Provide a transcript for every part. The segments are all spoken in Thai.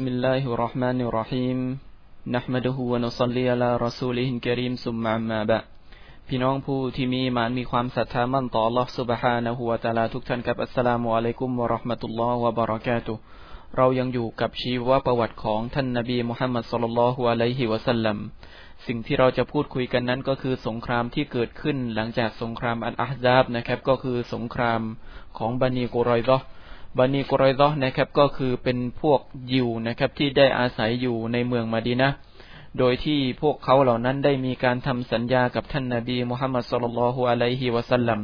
بسم الله الرحمن الرحيم نحمده ونصلي على رسوله الكريم ثم ما بعد พี่น้องผู้ที่มีมานมีความศรัทธามั่นต่อ Allah سبحانه และ تعالى ทุกท่านครับอัสสลามุอะลัยกุมวะราะห์มะตุลลอฮ์วะบะเราะกาตุเรายังอยู่กับชีวประวัติของท่านนบีมุฮัมมัดสุลลัลลอฮุอะลัยฮิวะสัลลัมสิ่งที่เราจะพูดคุยกันนั้นก็คือสงครามที่เกิดขึ้นหลังจากสงครามอัลอาฮซาบนะครับก็คือสงครามของบันีกุรอยดะ บันีกรอยดะนะครับก็คือเป็นพวกยิวนะครับที่ได้อาศัยอยู่ในเมืองมาดีนะโดยที่พวกเขาเหล่านั้นได้มีการทำสัญญากับท่านนาบีมุฮัมมัดสุลลัลฮุอะลัยฮิวะสัลลัม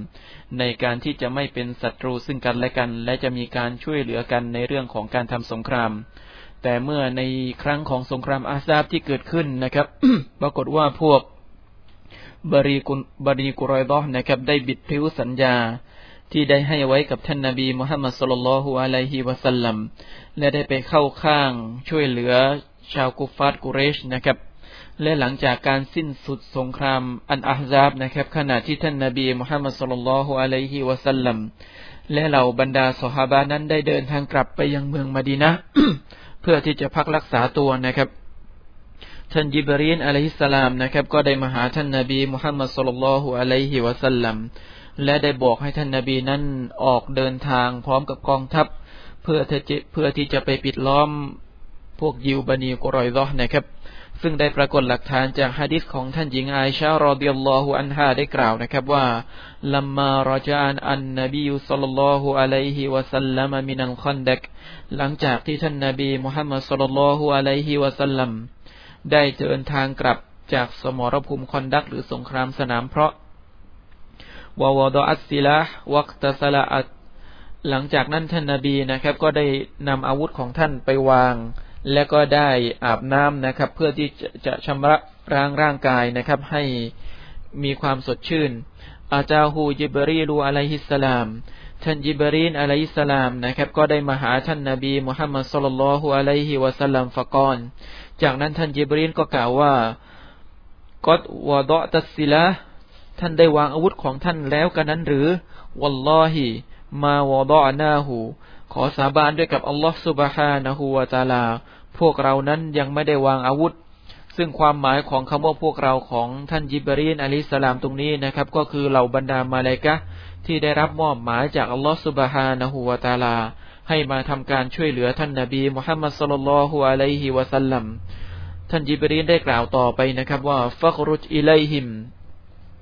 ในการที่จะไม่เป็นศัตรูซึ่งกันและกัน และจะมีการช่วยเหลือกันในเรื่องของการทำสงคราม แต่เมื่อในครั้งของสงครามอาซาบที่เกิดขึ้นนะครับ ปรากฏว่าพวกบรีกุบรีกุรอยดอนะครับได้บิดพริ้วสัญญา ที่ได้ให้ไว้กับท่านนาบีมุฮัมมัดสุลลัลฮุอะลัยฮิวะสัลลัมและได้ไปเข้าข้างช่วยเหลือชาวกุฟาร์กุเรชนะครับ และหลังจากการสิ้นสุดสงครามอันอาฮซาบนะครับ ขณะที่ท่านนาบีมุฮัมมัดสุลลัลฮุอะลัยฮิวะสัลลัมและเหล่าบรรดาสหาบานั้นได้เดินทางกลับไปยังเมืองมดีนะเพื่อที่จะพักรักษาตัวนะครับท่านยิบรีนอะลัยฮิสสลามนะครับ ก็ได้มาหาท่านนาบีมุฮัมมัดสุลลัลฮุอะลัยฮิวะสัลลัม และได้บอกให้ท่านนาบีนั้นออกเดินทางพร้อมกับกองทัพ เพื่อเพื่อที่จะไปปิดล้อมพวกยิวบันีกรอยซอนะครับ ซึ่งได้ปรากฏหลักฐานจากฮะดิษของท่านหญิงไอชารอเดิยัลลอฮุอันฮาได้กล่าวนะครับว่าลัมมารจานอันนบีสัลลัลลอฮุอะลัยฮิวะสัลลัมมินัลคันดักหลังจากที่ท่านนบีมุฮัมมัดสัลลัลลอฮุอะลัยฮิวะสัลลัมได้เดินทางกลับจากสมรภูมิคอนดักหรือสงครามสนามเพราะ วาวดอัสซิละวักตสละอัตหลังจากนั้นท่านนาบีนะครับ ก็ได้นำอาวุธของท่านไปวาง และก็ได้อาบน้ำนะครับ เพื่อที่จะจะชำระร่างร่างกายนะครับ ให้มีความสดชื่น อาจาฮูจิบรีลูอะลัยฮิสสลามท่านจิบรีนอะลัยฮิสสลามนะครับ ก็ได้มาหาท่านนาบีมุฮัมมัดสุลลัลฮุอะลัยฮิวะสัลลัมฟะกอน จากนั้นท่านจิบรีนก็กล่าวว่ากอดวะดอตัสซิละ ท่านได้วางอาวุธของท่านแล้วกันนั้นหรือ วัลลอฮิมาวอดอนาหูขอสาบานด้วยกับอัลลอฮฺสุบฮานะฮูวาตาลา พวกเรานั้นยังไม่ได้วางอาวุธ ซึ่งความหมายของคำว่าพวกเราของท่านยิบรีนอะลิสลามตรงนี้นะครับ ก็คือเหล่าบรรดามาเลกะที่ได้รับมอบหมายจากอัลลอฮฺสุบฮานะฮูวาตาลา ให้มาทำการช่วยเหลือท่านนาบีมุฮัมมัดสุลลัลฮุอะลัยฮิวะสัลลัมท่านยิบรีนได้กล่าวต่อไปนะครับว่าฟักรุจอิไลฮิม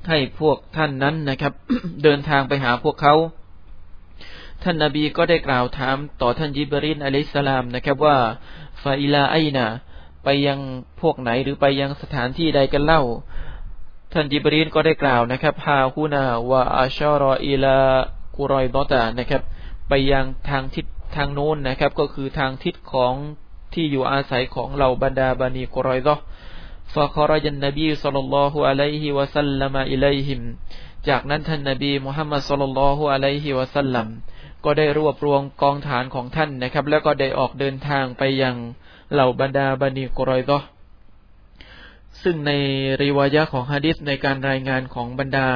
ให้พวกท่านนั้นนะครับ เดินทางไปหาพวกเขา ท่านนาบีก็ได้กล่าวถามต่อท่านยิบรินอะลัยสลามนะครับว่าฟาอิลาไอนาไปยังพวกไหนหรือไปยังสถานที่ใดกันเล่า ท่านยิบรินก็ได้กล่าวนะครับฮาฮูนาวะอาชารออิลากุรอยดอตานะครับ ไปยังทางทิศทางโน้นนะครับ ก็คือทางทิศของที่อยู่อาศัยของเหล่าบรรดาบานีกุรอยดอ ฟะคอรจันนบีสุลลัลลอฮุอะลัยฮิวะสัลลัมอิลัยฮิมจากนั้นท่านนบีมุฮัมมัดสุลลัลลอฮุอะลัยฮิวะสัลลัมก็ได้รวบรวมกองฐานของท่านนะครับ แล้วก็ได้ออกเดินทางไปยังเหล่าบรรดาบันีกรอยดอซึ่งในริวายะของฮะดิษในการรายงานของบรรดา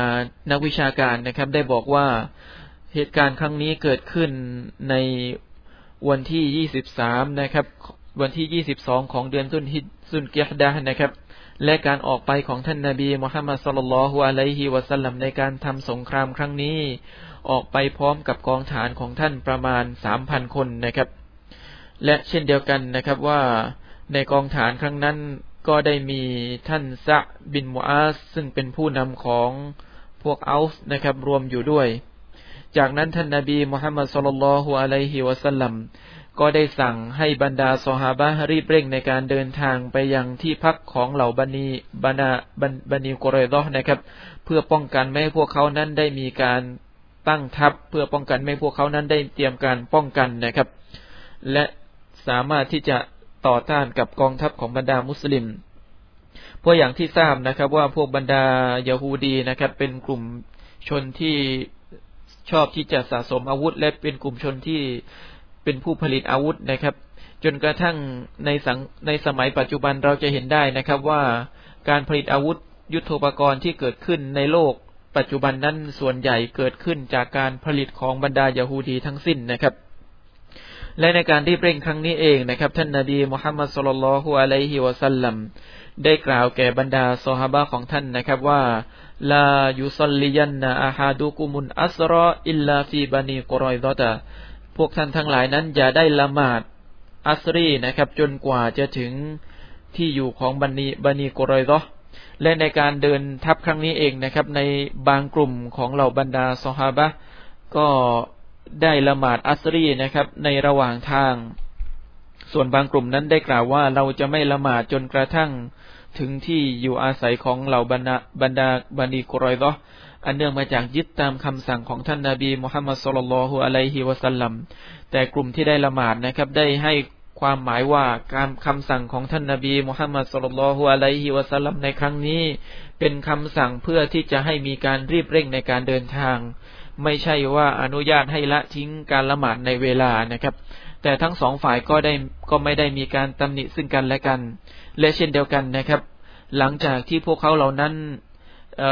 นักวิชาการนะครับ ได้บอกว่าเหตุการณ์ครั้งนี้เกิดขึ้นในวันที่ 23 นะครับ วันที่ 22 ของเดือนตุนฮิซุนเกียดานะครับ และการออกไปของท่านนาบีมุฮัมมัดสุลลัลฮุอะลัยฮิวะสัลลัมในการทำสงครามครั้งนี้ ออกไปพร้อมกับกองฐานของท่านประมาณสามพันคนนะครับ และเช่นเดียวกันนะครับว่าในกองฐานครั้งนั้นก็ได้มีท่านซะบินมูอาสซึ่งเป็นผู้นำของพวกอัลส์นะครับรวมอยู่ด้วย จากนั้นท่านนาบีมุฮัมมัดสุลลัลฮุอะลัยฮิวะสัลลัม ก็ได้สั่งให้บรรดาสหาบะรีบเร่งในการเดินทางไปยังที่พักของเหล่าบันีบรรดาบันีกรอยดอนะครับ เพื่อป้องกันไม่ให้พวกเขานั้นได้มีการตั้งทัพ เพื่อป้องกันไม่ให้พวกเขานั้นได้เตรียมการป้องกันนะครับ และสามารถที่จะต่อต้านกับกองทัพของบรรดามุสลิมเพราะอย่างที่ทราบนะครับว่าพวกบรรดายาฮูดีนะครับ เป็นกลุ่มชนที่ชอบที่จะสะสมอาวุธ และเป็นกลุ่มชนที่ เป็นผู้ผลิตอาวุธนะครับ จนกระทั่งในสังในสมัยปัจจุบันเราจะเห็นได้นะครับว่าการผลิตอาวุธยุทโธปกรณ์ที่เกิดขึ้นในโลก ปัจจุบันนั้นส่วนใหญ่เกิดขึ้นจากการผลิตของบรรดายาฮูดีทั้งสิ้นนะครับ และในการรีบเร่งครั้งนี้เองนะครับ ท่านนาบีมุฮัมมัดสุลลัลฮุอะลัยฮิวะสัลลัมได้กล่าวแก่บรรดาซอฮาบะของท่านนะครับว่าลายุสลิยันนาอาฮาดุกุมุนอัสรออิลลาฟีบานีกรอยดอตา พวกท่านทั้งหลายนั้นอย่าได้ละหมาดอัสรีนะครับ จนกว่าจะถึงที่อยู่ของบันีบันีกรอยดอและในการเดินทัพครั้งนี้เองนะครับ ในบางกลุ่มของเหล่าบรรดาซอฮาบะก็ได้ละหมาดอัสรีนะครับ ในระหว่างทาง ส่วนบางกลุ่มนั้นได้กล่าวว่าเราจะไม่ละหมาดจนกระทั่งถึงที่อยู่อาศัยของเหล่าบรรดาบรรดาบันีกรอยดอ อันเนื่องมาจากยึดตามคำสั่งของท่านนาบีมุฮัมมัดสุลลัลฮุอะลัยฮิวะสัลลัมแต่กลุ่มที่ได้ละหมาดนะครับ ได้ให้ความหมายว่าการคำสั่งของท่านนาบีมุฮัมมัดสุลลัลฮุอะลัยฮิวะสัลลัมในครั้งนี้ เป็นคำสั่งเพื่อที่จะให้มีการรีบเร่งในการเดินทาง ไม่ใช่ว่าอนุญาตให้ละทิ้งการละหมาดในเวลานะครับแต่ทั้งสองฝ่ายก็ได้ก็ไม่ได้มีการตำหนิซึ่งกันและกัน และเช่นเดียวกันนะครับ หลังจากที่พวกเขาเหล่านั้น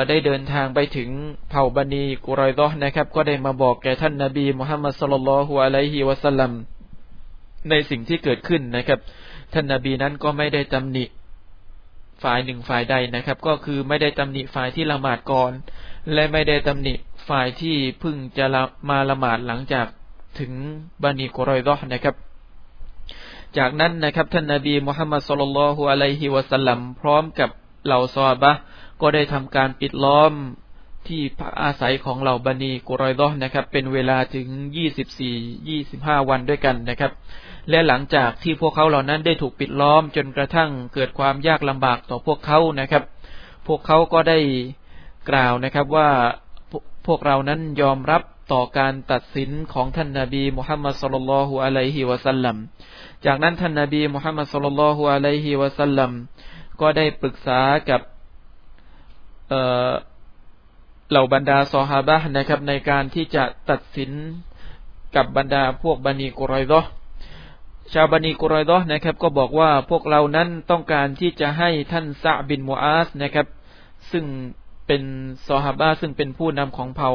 ได้เดินทางไปถึงเผ่าบันีกุรอยดอนะครับ ก็ได้มาบอกแก่ท่านนาบีมุฮัมมัดสุลลัลฮุอะลัยฮิวะสัลลัมในสิ่งที่เกิดขึ้นนะครับ ท่านนาบีนั้นก็ไม่ได้ตำหนิฝ่ายหนึ่งฝ่ายใดนะครับ ก็คือไม่ได้ตำหนิฝ่ายที่ละหมาดก่อน และไม่ได้ตำหนิฝ่ายที่เพิ่งจะมาละหมาดหลังจากถึงบันีกุรอยดอนะครับ จากนั้นนะครับ ท่านนาบีมุฮัมมัดสุลลัลฮุอะลัยฮิวะสัลลัมพร้อมกับเหล่าซอบะ ก็ได้ทำการปิดล้อมที่พักอาศัยของเหล่าบันีกุรอยดอนะครับ เป็นเวลาถึงยี่สิบสี่ยี่สิบห้าวันด้วยกันนะครับ และหลังจากที่พวกเขาเหล่านั้นได้ถูกปิดล้อมจนกระทั่งเกิดความยากลำบากต่อพวกเขานะครับ พวกเขาก็ได้กล่าวนะครับว่าพวกเรานั้นยอมรับต่อการตัดสินของท่านนาบีมุฮัมมัดสุลลัลฮุอะลัยฮิวะสัลลัม จากนั้นท่านนาบีมุฮัมมัดสุลลัลฮุอะลัยฮิวะสัลลัมก็ได้ปรึกษากับ เหล่าบรรดาซอฮาบะนะครับ ในการที่จะตัดสินกับบรรดาพวกบันีกุรอยดอชาวบันีกุรอยดอนะครับ ก็บอกว่าพวกเรานั้นต้องการที่จะให้ท่านซาบินมูอาสนะครับ ซึ่งเป็นซอฮาบะซึ่งเป็นผู้นำของเผ่า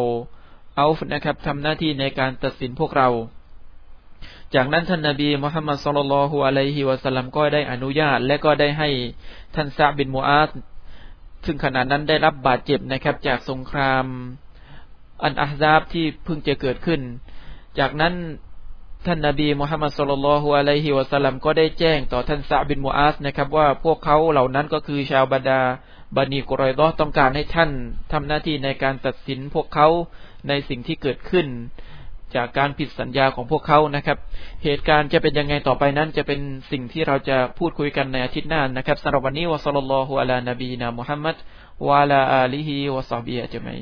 อัลฟนะครับทำหน้าที่ในการตัดสินพวกเรา จากนั้นท่านนาบีมุฮัมมัดสุลลัลฮุอะลัยฮิวะสัลลัมก็ได้อนุญาต และก็ได้ให้ท่านซาบินมูอาส ซึ่งขณะนั้นได้รับบาดเจ็บนะครับ จากสงคราม อันอาซาบที่เพิ่งจะเกิดขึ้น จากนั้นท่านนาบีมุฮัมมัดสุลลัลฮุอะลัยฮิวะสัลลัมก็ได้แจ้งต่อท่านซาบินมูอาสนะครับ ว่าพวกเขาเหล่านั้นก็คือชาวบรรดาบันีกรอยดอต้องการให้ท่านทำหน้าที่ในการตัดสินพวกเขาในสิ่งที่เกิดขึ้น จากการผิดสัญญาของพวกเขานะครับ เหตุการณ์จะเป็นยังไงต่อไปนั้น จะเป็นสิ่งที่เราจะพูดคุยกันในอาทิตย์หน้านะครับสำหรับวันนี้วะสัลลัลลอฮุอะลานบีนามุฮัมมัดวะลาอาลีฮิวะซอบีอัจมัย